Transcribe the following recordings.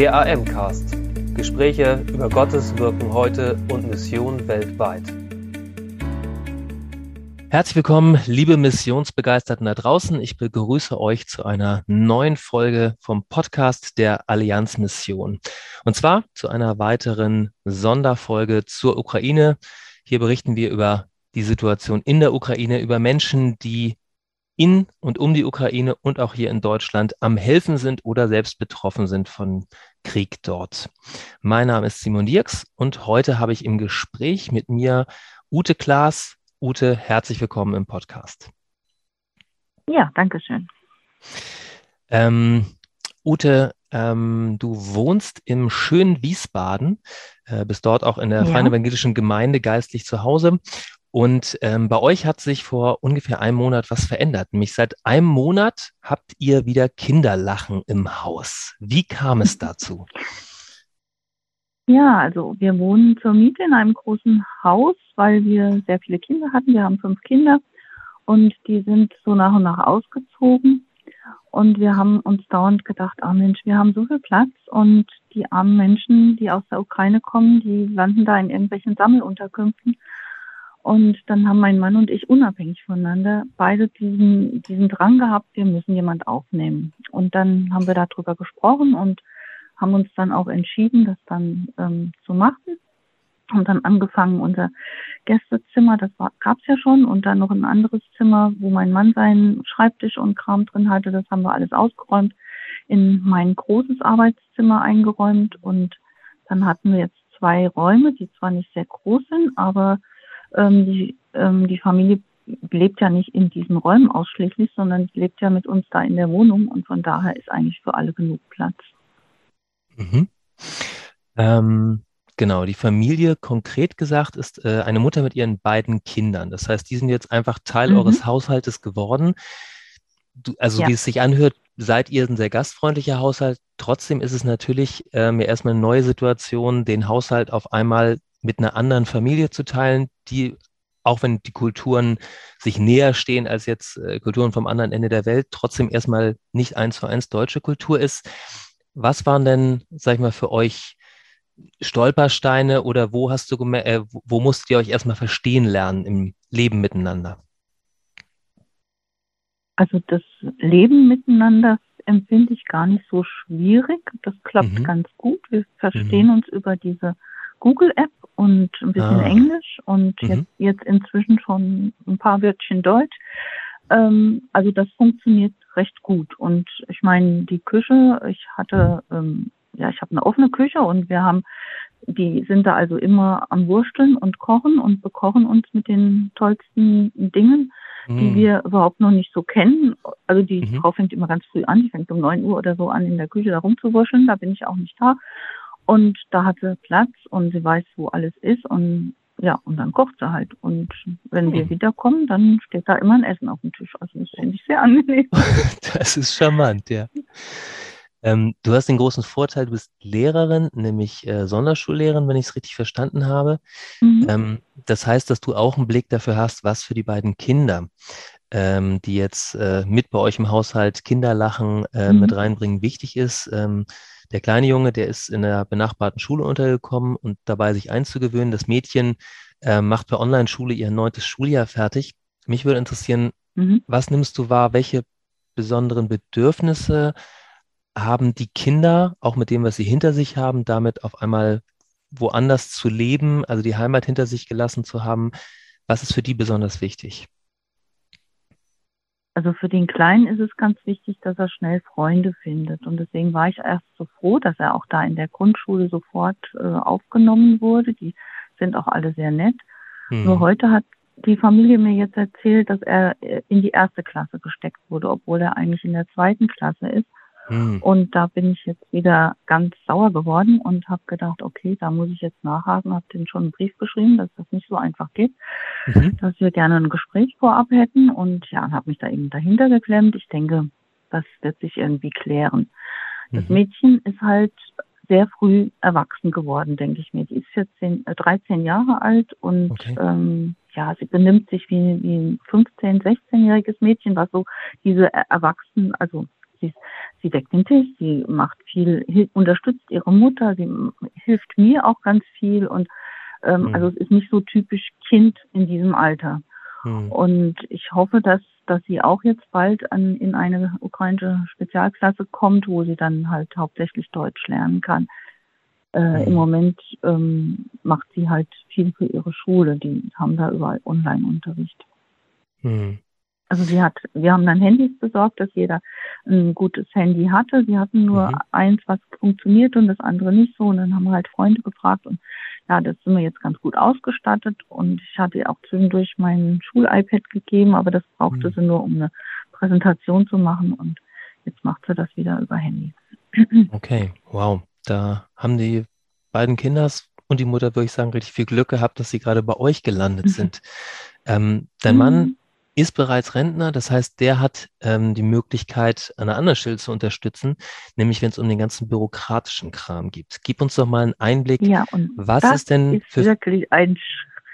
Der AM-Cast. Gespräche über Gottes Wirken heute und Mission weltweit. Herzlich willkommen, liebe Missionsbegeisterten da draußen. Ich begrüße euch zu einer neuen Folge vom Podcast der Allianz Mission. Und zwar zu einer weiteren Sonderfolge zur Ukraine. Hier berichten wir über die Situation in der Ukraine, über Menschen, die in und um die Ukraine und auch hier in Deutschland am Helfen sind oder selbst betroffen sind von Krieg dort. Mein Name ist Simon Dirks und heute habe ich im Gespräch mit mir Ute Klaas. Ute, herzlich willkommen im Podcast. Ja, danke schön. Ähm, Ute, ähm, du wohnst im schönen Wiesbaden, äh, bist dort auch in der ja. Freien Evangelischen Gemeinde geistlich zu Hause und ähm, bei euch hat sich vor ungefähr einem Monat was verändert. Nämlich seit einem Monat habt ihr wieder Kinderlachen im Haus. Wie kam es dazu? Ja, also wir wohnen zur Miete in einem großen Haus, weil wir sehr viele Kinder hatten. Wir haben fünf Kinder und die sind so nach und nach ausgezogen. Und wir haben uns dauernd gedacht, ah Mensch, wir haben so viel Platz und die armen Menschen, die aus der Ukraine kommen, die landen da in irgendwelchen Sammelunterkünften. Und dann haben mein Mann und ich unabhängig voneinander beide diesen, diesen Drang gehabt, wir müssen jemand aufnehmen. Und dann haben wir darüber gesprochen und haben uns dann auch entschieden, das dann ähm, zu machen. Haben dann angefangen, unser Gästezimmer, das gab es ja schon, und dann noch ein anderes Zimmer, wo mein Mann seinen Schreibtisch und Kram drin hatte, das haben wir alles ausgeräumt, in mein großes Arbeitszimmer eingeräumt und dann hatten wir jetzt zwei Räume, die zwar nicht sehr groß sind, aber ähm, die, ähm, die Familie lebt ja nicht in diesen Räumen ausschließlich, sondern lebt ja mit uns da in der Wohnung und von daher ist eigentlich für alle genug Platz. Mhm. Ähm, genau, die Familie konkret gesagt ist äh, eine Mutter mit ihren beiden Kindern. Das heißt, die sind jetzt einfach Teil mhm. eures Haushaltes geworden. Du, also ja. wie es sich anhört, seid ihr ein sehr gastfreundlicher Haushalt. Trotzdem ist es natürlich ähm, ja erstmal eine neue Situation, den Haushalt auf einmal mit einer anderen Familie zu teilen, die, auch wenn die Kulturen sich näher stehen als jetzt äh, Kulturen vom anderen Ende der Welt, trotzdem erstmal nicht eins zu eins deutsche Kultur ist. Was waren denn, sag ich mal, für euch Stolpersteine oder wo hast du äh, wo musstet ihr euch erstmal verstehen lernen im Leben miteinander? Also das Leben miteinander empfinde ich gar nicht so schwierig. Das klappt mhm. ganz gut. Wir verstehen mhm. uns über diese Google-App und ein bisschen ah. Englisch und mhm. jetzt, jetzt inzwischen schon ein paar Wörtchen Deutsch. Ähm, also das funktioniert recht gut. Und ich meine, die Küche, ich hatte, ähm, ja, ich habe eine offene Küche und wir haben, die sind da also immer am Wursteln und kochen und bekochen uns mit den tollsten Dingen, mhm. die wir überhaupt noch nicht so kennen. Also die mhm. Frau fängt immer ganz früh an, die fängt um neun Uhr oder so an, in der Küche da rumzuwurscheln, da bin ich auch nicht da. Und da hat sie Platz und sie weiß, wo alles ist und ja, und dann kocht sie halt. Und wenn hm. wir wiederkommen, dann steht da immer ein Essen auf dem Tisch. Also das finde ich sehr angenehm. das ist charmant, ja. Ähm, du hast den großen Vorteil, du bist Lehrerin, nämlich äh, Sonderschullehrerin, wenn ich es richtig verstanden habe. Mhm. Ähm, das heißt, dass du auch einen Blick dafür hast, was für die beiden Kinder, ähm, die jetzt äh, mit bei euch im Haushalt Kinderlachen äh, mhm. mit reinbringen, wichtig ist. Ähm, der kleine Junge, der ist in der benachbarten Schule untergekommen und dabei sich einzugewöhnen. Das Mädchen äh, macht per Online-Schule ihr neuntes Schuljahr fertig. Mich würde interessieren, mhm. was nimmst du wahr? Welche besonderen Bedürfnisse haben die Kinder, auch mit dem, was sie hinter sich haben, damit auf einmal woanders zu leben, also die Heimat hinter sich gelassen zu haben? Was ist für die besonders wichtig? Also für den Kleinen ist es ganz wichtig, dass er schnell Freunde findet. Und deswegen war ich erst so froh, dass er auch da in der Grundschule sofort äh, aufgenommen wurde. Die sind auch alle sehr nett. Mhm. Nur heute hat die Familie mir jetzt erzählt, dass er äh, in die erste Klasse gesteckt wurde, obwohl er eigentlich in der zweiten Klasse ist. Mhm. Und da bin ich jetzt wieder ganz sauer geworden und habe gedacht, okay, da muss ich jetzt nachhaken, habe den schon einen Brief geschrieben, dass das nicht so einfach geht, mhm. dass wir gerne ein Gespräch vorab hätten und ja, habe mich da eben dahinter geklemmt. Ich denke, das wird sich irgendwie klären. Das mhm. Mädchen ist halt sehr früh erwachsen geworden, denke ich mir. Die ist 14, äh, 13 Jahre alt und okay. ähm, ja, sie benimmt sich wie, wie ein 15-, 16-jähriges Mädchen, was so diese Erwachsenen, also Sie, sie deckt den Tisch, sie macht viel, unterstützt ihre Mutter, sie hilft mir auch ganz viel und ähm, mhm. also es ist nicht so typisch Kind in diesem Alter. Mhm. Und ich hoffe, dass, dass sie auch jetzt bald an, in eine ukrainische Spezialklasse kommt, wo sie dann halt hauptsächlich Deutsch lernen kann. Äh, Im mhm. Moment ähm, macht sie halt viel für ihre Schule. Die haben da überall Online-Unterricht. Mhm. Also sie hat, wir haben dann Handys besorgt, dass jeder ein gutes Handy hatte. Sie hatten nur mhm. eins, was funktioniert und das andere nicht so. Und dann haben wir halt Freunde gefragt und ja, das sind wir jetzt ganz gut ausgestattet. Und ich hatte ihr auch zwischendurch mein Schul-iPad gegeben, aber das brauchte mhm. sie nur, um eine Präsentation zu machen. Und jetzt macht sie das wieder über Handy. Okay, wow. Da haben die beiden Kinders und die Mutter, würde ich sagen, richtig viel Glück gehabt, dass sie gerade bei euch gelandet mhm. sind. Ähm, dein Mann mhm ist bereits Rentner, das heißt, der hat ähm, die Möglichkeit, an einer anderen Stelle zu unterstützen, nämlich wenn es um den ganzen bürokratischen Kram geht. Gib uns doch mal einen Einblick. Ja, und was ist denn ist für wirklich ein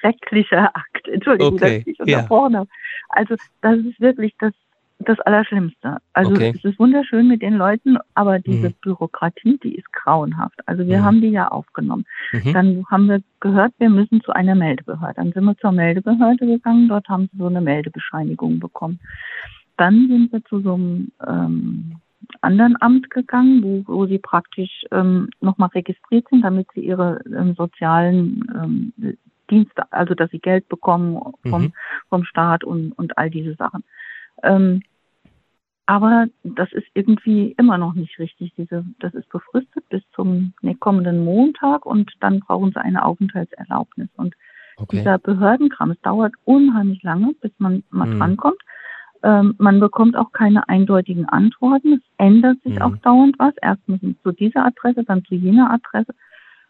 schrecklicher Akt. Entschuldigung, okay, dass ich unterbrochen ja. habe. Also das ist wirklich das das Allerschlimmste. Also okay. es ist wunderschön mit den Leuten, aber diese mhm. Bürokratie, die ist grauenhaft. Also wir mhm. haben die ja aufgenommen. Mhm. Dann haben wir gehört, wir müssen zu einer Meldebehörde. Dann sind wir zur Meldebehörde gegangen, dort haben sie so eine Meldebescheinigung bekommen. Dann sind wir zu so einem ähm, anderen Amt gegangen, wo, wo sie praktisch ähm, nochmal registriert sind, damit sie ihre ähm, sozialen ähm, Dienste, also dass sie Geld bekommen vom, mhm. vom Staat und, und all diese Sachen. Ähm, aber das ist irgendwie immer noch nicht richtig. Diese, das ist befristet bis zum nee, kommenden Montag und dann brauchen sie eine Aufenthaltserlaubnis. Und okay. dieser Behördenkram, es dauert unheimlich lange, bis man mal mhm. drankommt. Ähm, man bekommt auch keine eindeutigen Antworten. Es ändert sich mhm. auch dauernd was. Erst müssen zu dieser Adresse, dann zu jener Adresse.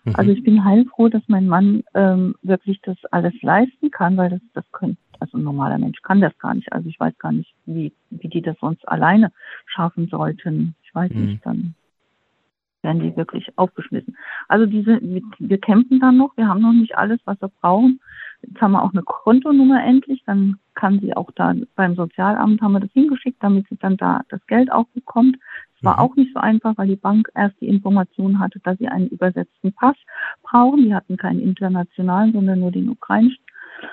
Mhm. Also ich bin heilfroh, dass mein Mann ähm, wirklich das alles leisten kann, weil das, das könnte also ein normaler Mensch kann das gar nicht. Also ich weiß gar nicht, wie, wie die das sonst alleine schaffen sollten. Ich weiß mhm. nicht, dann werden die wirklich aufgeschmissen. Also diese, wir kämpfen dann noch, wir haben noch nicht alles, was wir brauchen. Jetzt haben wir auch eine Kontonummer endlich, dann kann sie auch da beim Sozialamt haben wir das hingeschickt, damit sie dann da das Geld auch bekommt. War mhm. auch nicht so einfach, weil die Bank erst die Information hatte, dass sie einen übersetzten Pass brauchen. Die hatten keinen internationalen, sondern nur den ukrainischen.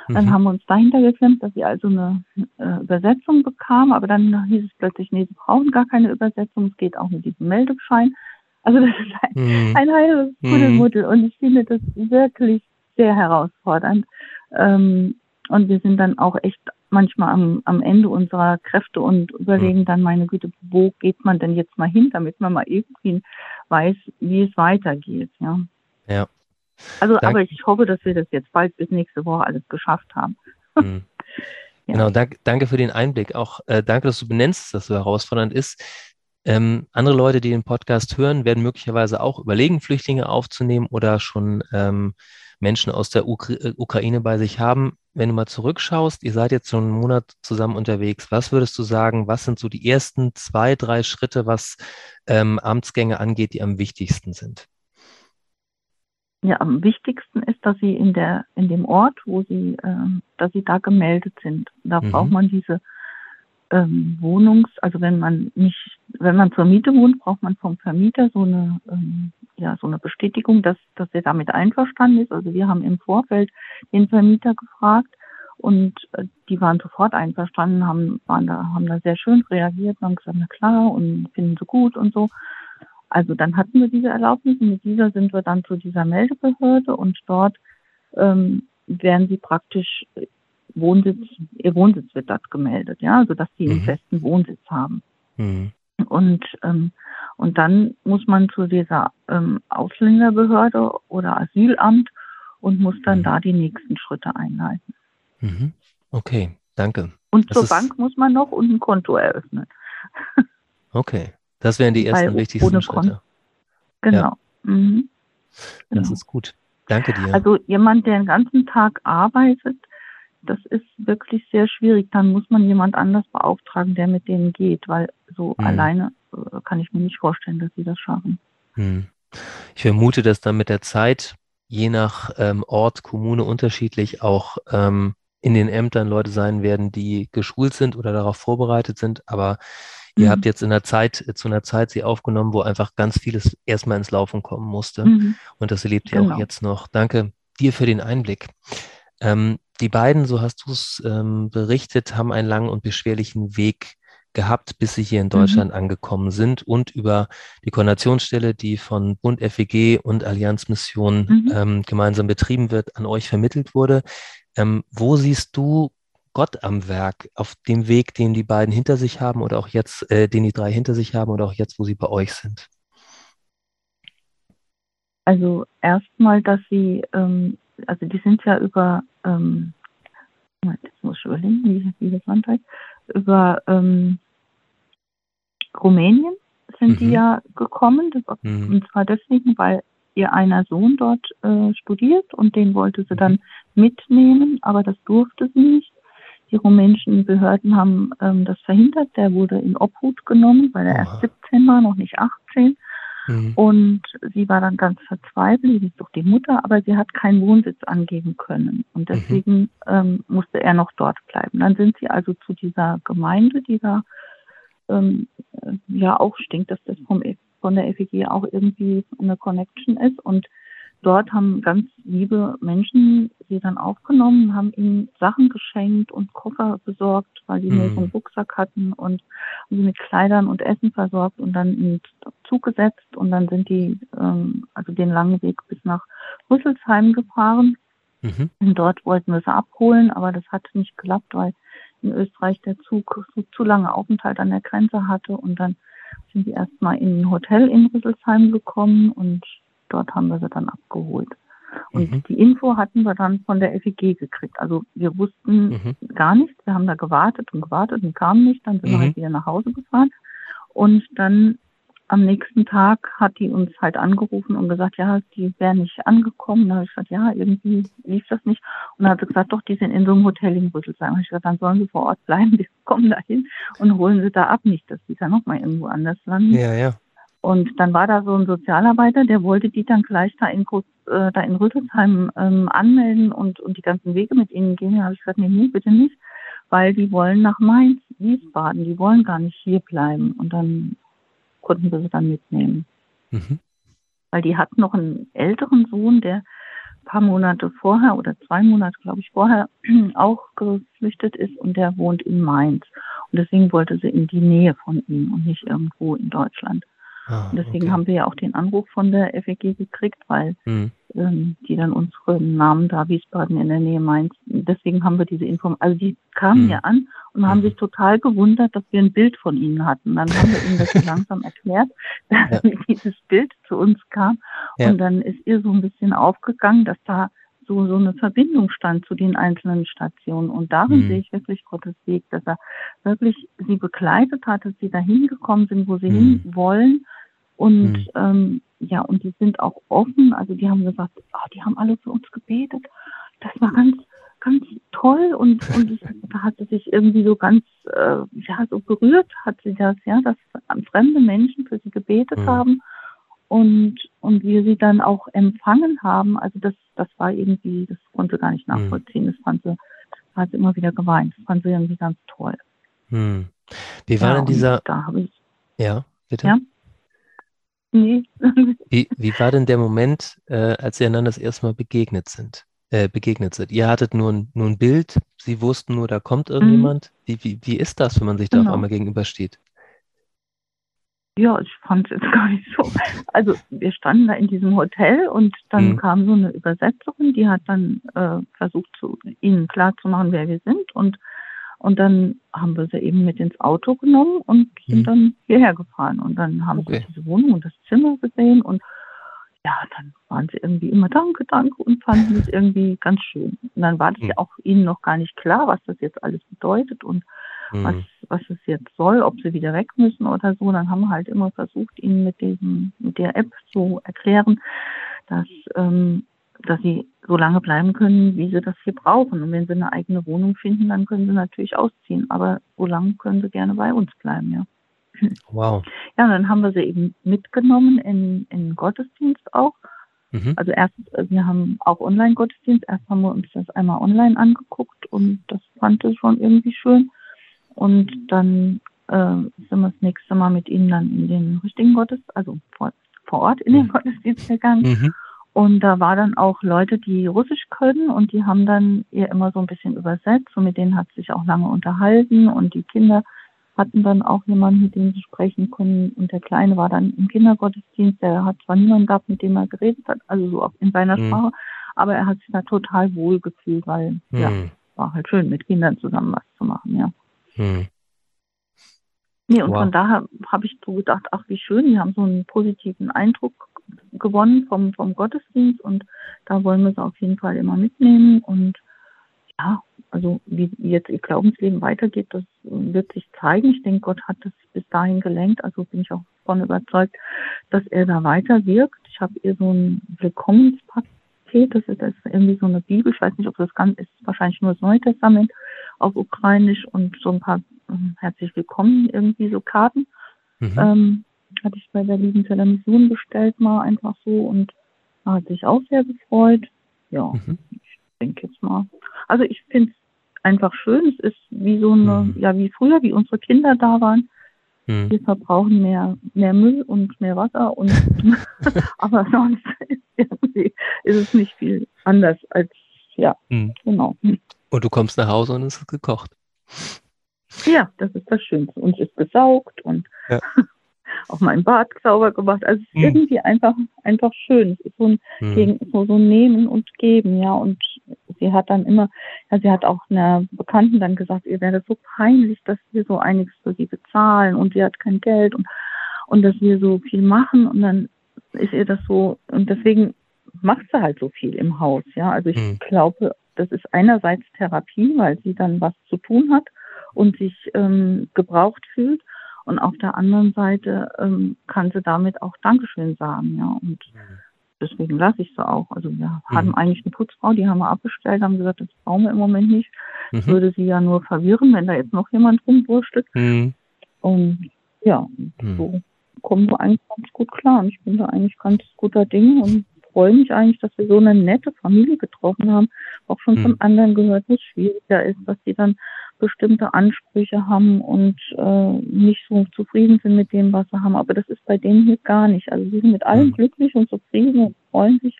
Dann mhm. haben wir uns dahinter geklemmt, dass sie also eine äh, Übersetzung bekam, aber dann hieß es plötzlich, nee, sie brauchen gar keine Übersetzung, es geht auch mit diesem Meldeschein. Also das ist ein, mhm. ein heilles Kuddelmuddel mhm. und ich finde das wirklich sehr herausfordernd. Ähm, und wir sind dann auch echt manchmal am, am Ende unserer Kräfte und überlegen mhm. dann, meine Güte, wo geht man denn jetzt mal hin, damit man mal irgendwie weiß, wie es weitergeht. Ja. Ja. Also, Dank aber ich hoffe, dass wir das jetzt bald bis nächste Woche alles geschafft haben. Mhm. ja. Genau, danke, danke für den Einblick. Auch äh, danke, dass du benennst, dass so herausfordernd ist. Ähm, andere Leute, die den Podcast hören, werden möglicherweise auch überlegen, Flüchtlinge aufzunehmen oder schon ähm, Menschen aus der Ukra äh, Ukraine bei sich haben. Wenn du mal zurückschaust, ihr seid jetzt schon einen Monat zusammen unterwegs. Was würdest du sagen, was sind so die ersten zwei, drei Schritte, was ähm, Amtsgänge angeht, die am wichtigsten sind? ja, am wichtigsten ist, dass sie in der in dem Ort, wo sie, äh, dass sie da gemeldet sind. Da mhm. braucht man diese ähm, Wohnungs, also wenn man nicht, wenn man zur Miete wohnt, braucht man vom Vermieter so eine ähm, ja so eine Bestätigung, dass dass er damit einverstanden ist. Also wir haben im Vorfeld den Vermieter gefragt und äh, die waren sofort einverstanden, haben waren da haben da sehr schön reagiert, haben gesagt, na klar und finden sie gut und so. Also dann hatten wir diese Erlaubnis und mit dieser sind wir dann zu dieser Meldebehörde und dort ähm, werden sie praktisch äh, Wohnsitz, ihr Wohnsitz wird dort gemeldet, ja, also dass sie mhm. einen festen Wohnsitz haben. Mhm. Und, ähm, und dann muss man zu dieser ähm, Ausländerbehörde oder Asylamt und muss dann mhm. da die nächsten Schritte einleiten. Mhm. Okay, danke. Und das zur Bank muss man noch und ein Konto eröffnen. Okay. Das wären die ersten wichtigsten Schritte. Genau. Ja. Mhm. Das genau. ist gut. Danke dir. Also jemand, der den ganzen Tag arbeitet, das ist wirklich sehr schwierig. Dann muss man jemand anders beauftragen, der mit denen geht, weil so mhm. alleine kann ich mir nicht vorstellen, dass sie das schaffen. Mhm. Ich vermute, dass dann mit der Zeit, je nach ähm, Ort, Kommune unterschiedlich, auch ähm, in den Ämtern Leute sein werden, die geschult sind oder darauf vorbereitet sind. Aber Ihr mhm. habt jetzt in der Zeit, zu einer Zeit sie aufgenommen, wo einfach ganz vieles erstmal ins Laufen kommen musste. Mhm. Und das erlebt ihr genau. auch jetzt noch. Danke dir für den Einblick. Ähm, die beiden, so hast du es ähm, berichtet, haben einen langen und beschwerlichen Weg gehabt, bis sie hier in Deutschland mhm. angekommen sind und über die Koordinationsstelle, die von Bund FEG und Allianz Mission mhm. ähm, gemeinsam betrieben wird, an euch vermittelt wurde. Ähm, wo siehst du Gott am Werk auf dem Weg, den die beiden hinter sich haben oder auch jetzt, äh, den die drei hinter sich haben oder auch jetzt, wo sie bei euch sind? Also erstmal, dass sie, ähm, also die sind ja über, ähm, jetzt muss ich überlegen, wie, wie das Land heißt, über ähm, Rumänien sind mhm. die ja gekommen. Mhm. Und zwar deswegen, weil ihr einer Sohn dort äh, studiert und den wollte sie dann mitnehmen, aber das durfte sie nicht. Die rumänischen Behörden haben ähm, das verhindert. Der wurde in Obhut genommen, weil er Aha. erst 17 war, noch nicht 18. Mhm. Und sie war dann ganz verzweifelt, sie ist doch die Mutter, aber sie hat keinen Wohnsitz angeben können. Und mhm. deswegen mhm. ähm, musste er noch dort bleiben. Dann sind sie also zu dieser Gemeinde, die da ähm, ja auch stinkt, dass das vom, von der FEG auch irgendwie eine Connection ist. Und dort haben ganz liebe Menschen sie dann aufgenommen, haben ihnen Sachen geschenkt und Koffer besorgt, weil die mhm. nur so einen Rucksack hatten und haben sie mit Kleidern und Essen versorgt und dann in Zug gesetzt und dann sind die ähm, also den langen Weg bis nach Rüsselsheim gefahren. Mhm. Und dort wollten wir sie abholen, aber das hat nicht geklappt, weil in Österreich der Zug so zu lange Aufenthalt an der Grenze hatte und dann sind sie erstmal in ein Hotel in Rüsselsheim gekommen und dort haben wir sie dann abgeholt. Und mhm. die Info hatten wir dann von der FEG gekriegt. Also wir wussten mhm. gar nichts. Wir haben da gewartet und gewartet und kamen nicht. Dann sind mhm. wir halt wieder nach Hause gefahren. Und dann am nächsten Tag hat die uns halt angerufen und gesagt, ja, die wäre nicht angekommen. Da habe ich gesagt, ja, irgendwie lief das nicht. Und dann hat sie gesagt, doch, die sind in so einem Hotel in Rüsselsheim. Und ich gesagt, dann sollen sie vor Ort bleiben, wir kommen da hin und holen sie da ab, nicht, dass die da nochmal irgendwo anders landen. Ja, ja. Und dann war da so ein Sozialarbeiter, der wollte die dann gleich da in, äh, da in Rüsselsheim ähm, anmelden und, und die ganzen Wege mit ihnen gehen. Da habe ich gesagt, nee, nee, bitte nicht, weil die wollen nach Mainz, Wiesbaden, die wollen gar nicht hier bleiben. Und dann konnten wir sie dann mitnehmen. Mhm. Weil die hat noch einen älteren Sohn, der ein paar Monate vorher oder zwei Monate, glaube ich, vorher auch geflüchtet ist und der wohnt in Mainz. Und deswegen wollte sie in die Nähe von ihm und nicht irgendwo in Deutschland. Ah, und deswegen okay. haben wir ja auch den Anruf von der FEG gekriegt, weil mhm. ähm, die dann unsere Namen da Wiesbaden in der Nähe Mainz. Deswegen haben wir diese Information. Also die kamen mhm. hier an und haben mhm. sich total gewundert, dass wir ein Bild von ihnen hatten. Dann haben wir ihnen das so langsam erklärt, dass ja. dieses Bild zu uns kam. Ja. Und dann ist ihr so ein bisschen aufgegangen, dass da so, so eine Verbindung stand zu den einzelnen Stationen. Und darin mhm. sehe ich wirklich Gottes Weg, dass er wirklich sie begleitet hat, dass sie dahin gekommen sind, wo sie mhm. hin wollen und mhm. ähm, ja, und die sind auch offen. Also die haben gesagt, oh, die haben alle für uns gebetet. Das war ganz, ganz toll und, und es, da hat sie sich irgendwie so ganz, äh, ja, so berührt hat sie das, ja, dass fremde Menschen für sie gebetet mhm. haben und, und wir sie dann auch empfangen haben. Also das, das war irgendwie, das konnte gar nicht mhm. nachvollziehen. Das fand sie, hat sie immer wieder geweint. Das fand sie irgendwie ganz toll. Hm. Wie war ja, denn dieser, da habe ich, ja, bitte? Ja? Nee. wie, wie war denn der Moment, äh, als ihr einander das erste Mal begegnet sind? Äh, begegnet sind. Ihr hattet nur ein, nur ein Bild, sie wussten nur, da kommt mhm. irgendjemand. Mhm. Wie, wie, wie ist das, wenn man sich da auf genau. einmal gegenübersteht? Ja, ich fand es jetzt gar nicht so. Also wir standen da in diesem Hotel und dann mhm. kam so eine Übersetzerin, die hat dann äh, versucht, zu, ihnen klarzumachen, wer wir sind und und dann haben wir sie eben mit ins Auto genommen und sind mhm. dann hierher gefahren. Und dann haben okay. sie diese Wohnung und das Zimmer gesehen. Und ja, dann waren sie irgendwie immer Danke, Danke und fanden es irgendwie ganz schön. Und dann war das mhm. ja auch ihnen noch gar nicht klar, was das jetzt alles bedeutet und mhm. was, was es jetzt soll, ob sie wieder weg müssen oder so. Dann haben wir halt immer versucht, ihnen mit diesem, mit der App zu erklären, dass ähm, dass sie so lange bleiben können, wie sie das hier brauchen. Und wenn sie eine eigene Wohnung finden, dann können sie natürlich ausziehen. Aber so lange können sie gerne bei uns bleiben, ja. Wow. Ja, und dann haben wir sie eben mitgenommen in, in Gottesdienst auch. Mhm. Also erst, wir haben auch Online-Gottesdienst. Erst haben wir uns das einmal online angeguckt und das fand ich schon irgendwie schön. Und dann äh, sind wir das nächste Mal mit ihnen dann in den richtigen Gottesdienst, also vor, vor Ort in den mhm. Gottesdienst gegangen. Mhm. Und da war dann auch Leute, die Russisch können und die haben dann ihr immer so ein bisschen übersetzt und mit denen hat sich auch lange unterhalten und die Kinder hatten dann auch jemanden, mit dem sie sprechen können und der Kleine war dann im Kindergottesdienst, der hat zwar niemanden gehabt, mit dem er geredet hat, also so auch in seiner mhm. Sprache, aber er hat sich da total wohl gefühlt, weil mhm. ja, war halt schön, mit Kindern zusammen was zu machen, ja. Mhm. Nee, und wow. von daher habe ich so gedacht, ach wie schön, die haben so einen positiven Eindruck gewonnen vom, vom Gottesdienst und da wollen wir sie auf jeden Fall immer mitnehmen. Und ja, also wie jetzt ihr Glaubensleben weitergeht, das wird sich zeigen. Ich denke, Gott hat das bis dahin gelenkt, also bin ich auch davon überzeugt, dass er da weiter wirkt. Ich habe ihr so ein Willkommenspaket, das ist, das ist irgendwie so eine Bibel, ich weiß nicht, ob das ganz ist, wahrscheinlich nur das Neue Testament auf Ukrainisch und so ein paar ähm, herzlich willkommen irgendwie so Karten. Mhm. Ähm, hatte ich bei der lieben Mission bestellt mal einfach so und hat sich auch sehr gefreut. Ja, mhm. ich denke jetzt mal. Also ich finde es einfach schön. Es ist wie so eine, mhm. ja wie früher, wie unsere Kinder da waren. Mhm. Wir verbrauchen mehr, mehr Müll und mehr Wasser und aber sonst ist, ist, es nicht viel anders als ja, mhm. genau. Und du kommst nach Hause und es ist gekocht. Ja, das ist das Schönste. Und es ist gesaugt und ja. auch mein Bad sauber gemacht. Also es ist mhm. irgendwie einfach, einfach schön. Es ist so ein, mhm. gegen, so, so Nehmen und Geben, ja. Und sie hat dann immer, ja, sie hat auch einer Bekannten dann gesagt, ihr wäre so peinlich, dass wir so einiges für sie bezahlen und sie hat kein Geld und, und dass wir so viel machen und dann ist ihr das so, und deswegen macht sie halt so viel im Haus, ja. Also ich mhm. glaube, das ist einerseits Therapie, weil sie dann was zu tun hat und sich ähm, gebraucht fühlt. Und auf der anderen Seite ähm, kann sie damit auch Dankeschön sagen, ja. Und deswegen lasse ich sie auch. Also wir mhm. haben eigentlich eine Putzfrau, die haben wir abbestellt, haben gesagt, das brauchen wir im Moment nicht. Mhm. Würde sie ja nur verwirren, wenn da jetzt noch jemand rumwurschtelt. Mhm. Und ja, mhm. so kommen wir eigentlich ganz gut klar. Und ich bin da eigentlich ganz guter Dinge und freue mich eigentlich, dass wir so eine nette Familie getroffen haben. Auch schon von mhm. anderen gehört, wo es schwieriger ist, dass die dann bestimmte Ansprüche haben und äh, nicht so zufrieden sind mit dem, was sie haben. Aber das ist bei denen hier gar nicht. Also sie sind mit allem mhm. glücklich und zufrieden und freuen sich.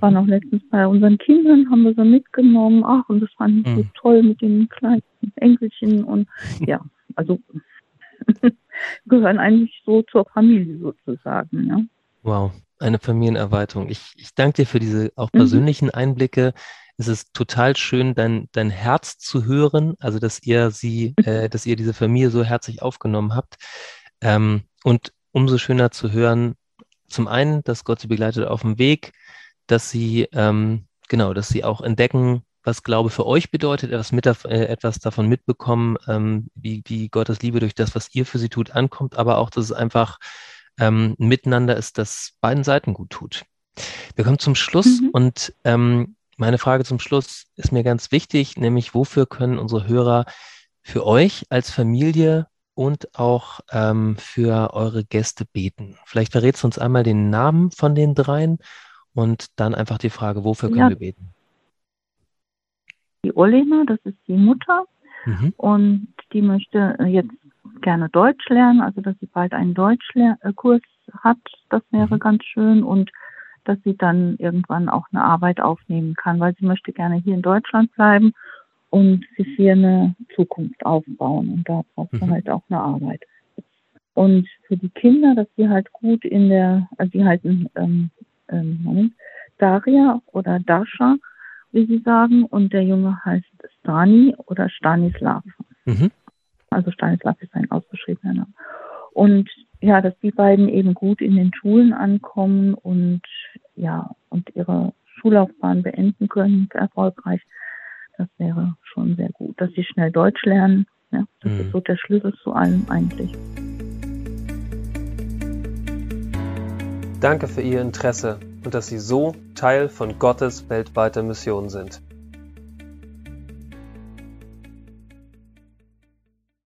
Waren auch letztens bei unseren Kindern, haben wir so mitgenommen. Ach, und das fand ich mhm. so toll mit den kleinen Enkelchen und ja, also gehören eigentlich so zur Familie sozusagen. Ja. Wow, eine Familienerweiterung. Ich, ich danke dir für diese auch mhm. persönlichen mhm. Einblicke. Es ist total schön, dein, dein Herz zu hören, also dass ihr sie, äh, dass ihr diese Familie so herzlich aufgenommen habt. Ähm, und umso schöner zu hören, zum einen, dass Gott sie begleitet auf dem Weg, dass sie, ähm, genau, dass sie auch entdecken, was Glaube für euch bedeutet, etwas, mit, äh, etwas davon mitbekommen, ähm, wie, wie Gottes Liebe durch das, was ihr für sie tut, ankommt, aber auch, dass es einfach ähm, miteinander ist, das beiden Seiten gut tut. Wir kommen zum Schluss mhm. und ähm, meine Frage zum Schluss ist mir ganz wichtig, nämlich wofür können unsere Hörer für euch als Familie und auch ähm, für eure Gäste beten? Vielleicht verrätst du uns einmal den Namen von den dreien und dann einfach die Frage, wofür können ja. wir beten? Die Olena, das ist die Mutter mhm. und die möchte jetzt gerne Deutsch lernen, also dass sie bald einen Deutschkurs hat, das wäre mhm. ganz schön und dass sie dann irgendwann auch eine Arbeit aufnehmen kann, weil sie möchte gerne hier in Deutschland bleiben und sich hier eine Zukunft aufbauen und da braucht man mhm. halt auch eine Arbeit. Und für die Kinder, dass sie halt gut in der, also die halten ähm, ähm, Daria oder Dasha, wie sie sagen, und der Junge heißt Stani oder Stanislav. Mhm. Also Stanislav ist ein ausgeschriebener Name. Und ja, dass die beiden eben gut in den Schulen ankommen und ja, und ihre Schullaufbahn beenden können, erfolgreich. Das wäre schon sehr gut. Dass sie schnell Deutsch lernen, ja, das mhm. ist so der Schlüssel zu allem eigentlich. Danke für Ihr Interesse und dass Sie so Teil von Gottes weltweiter Mission sind.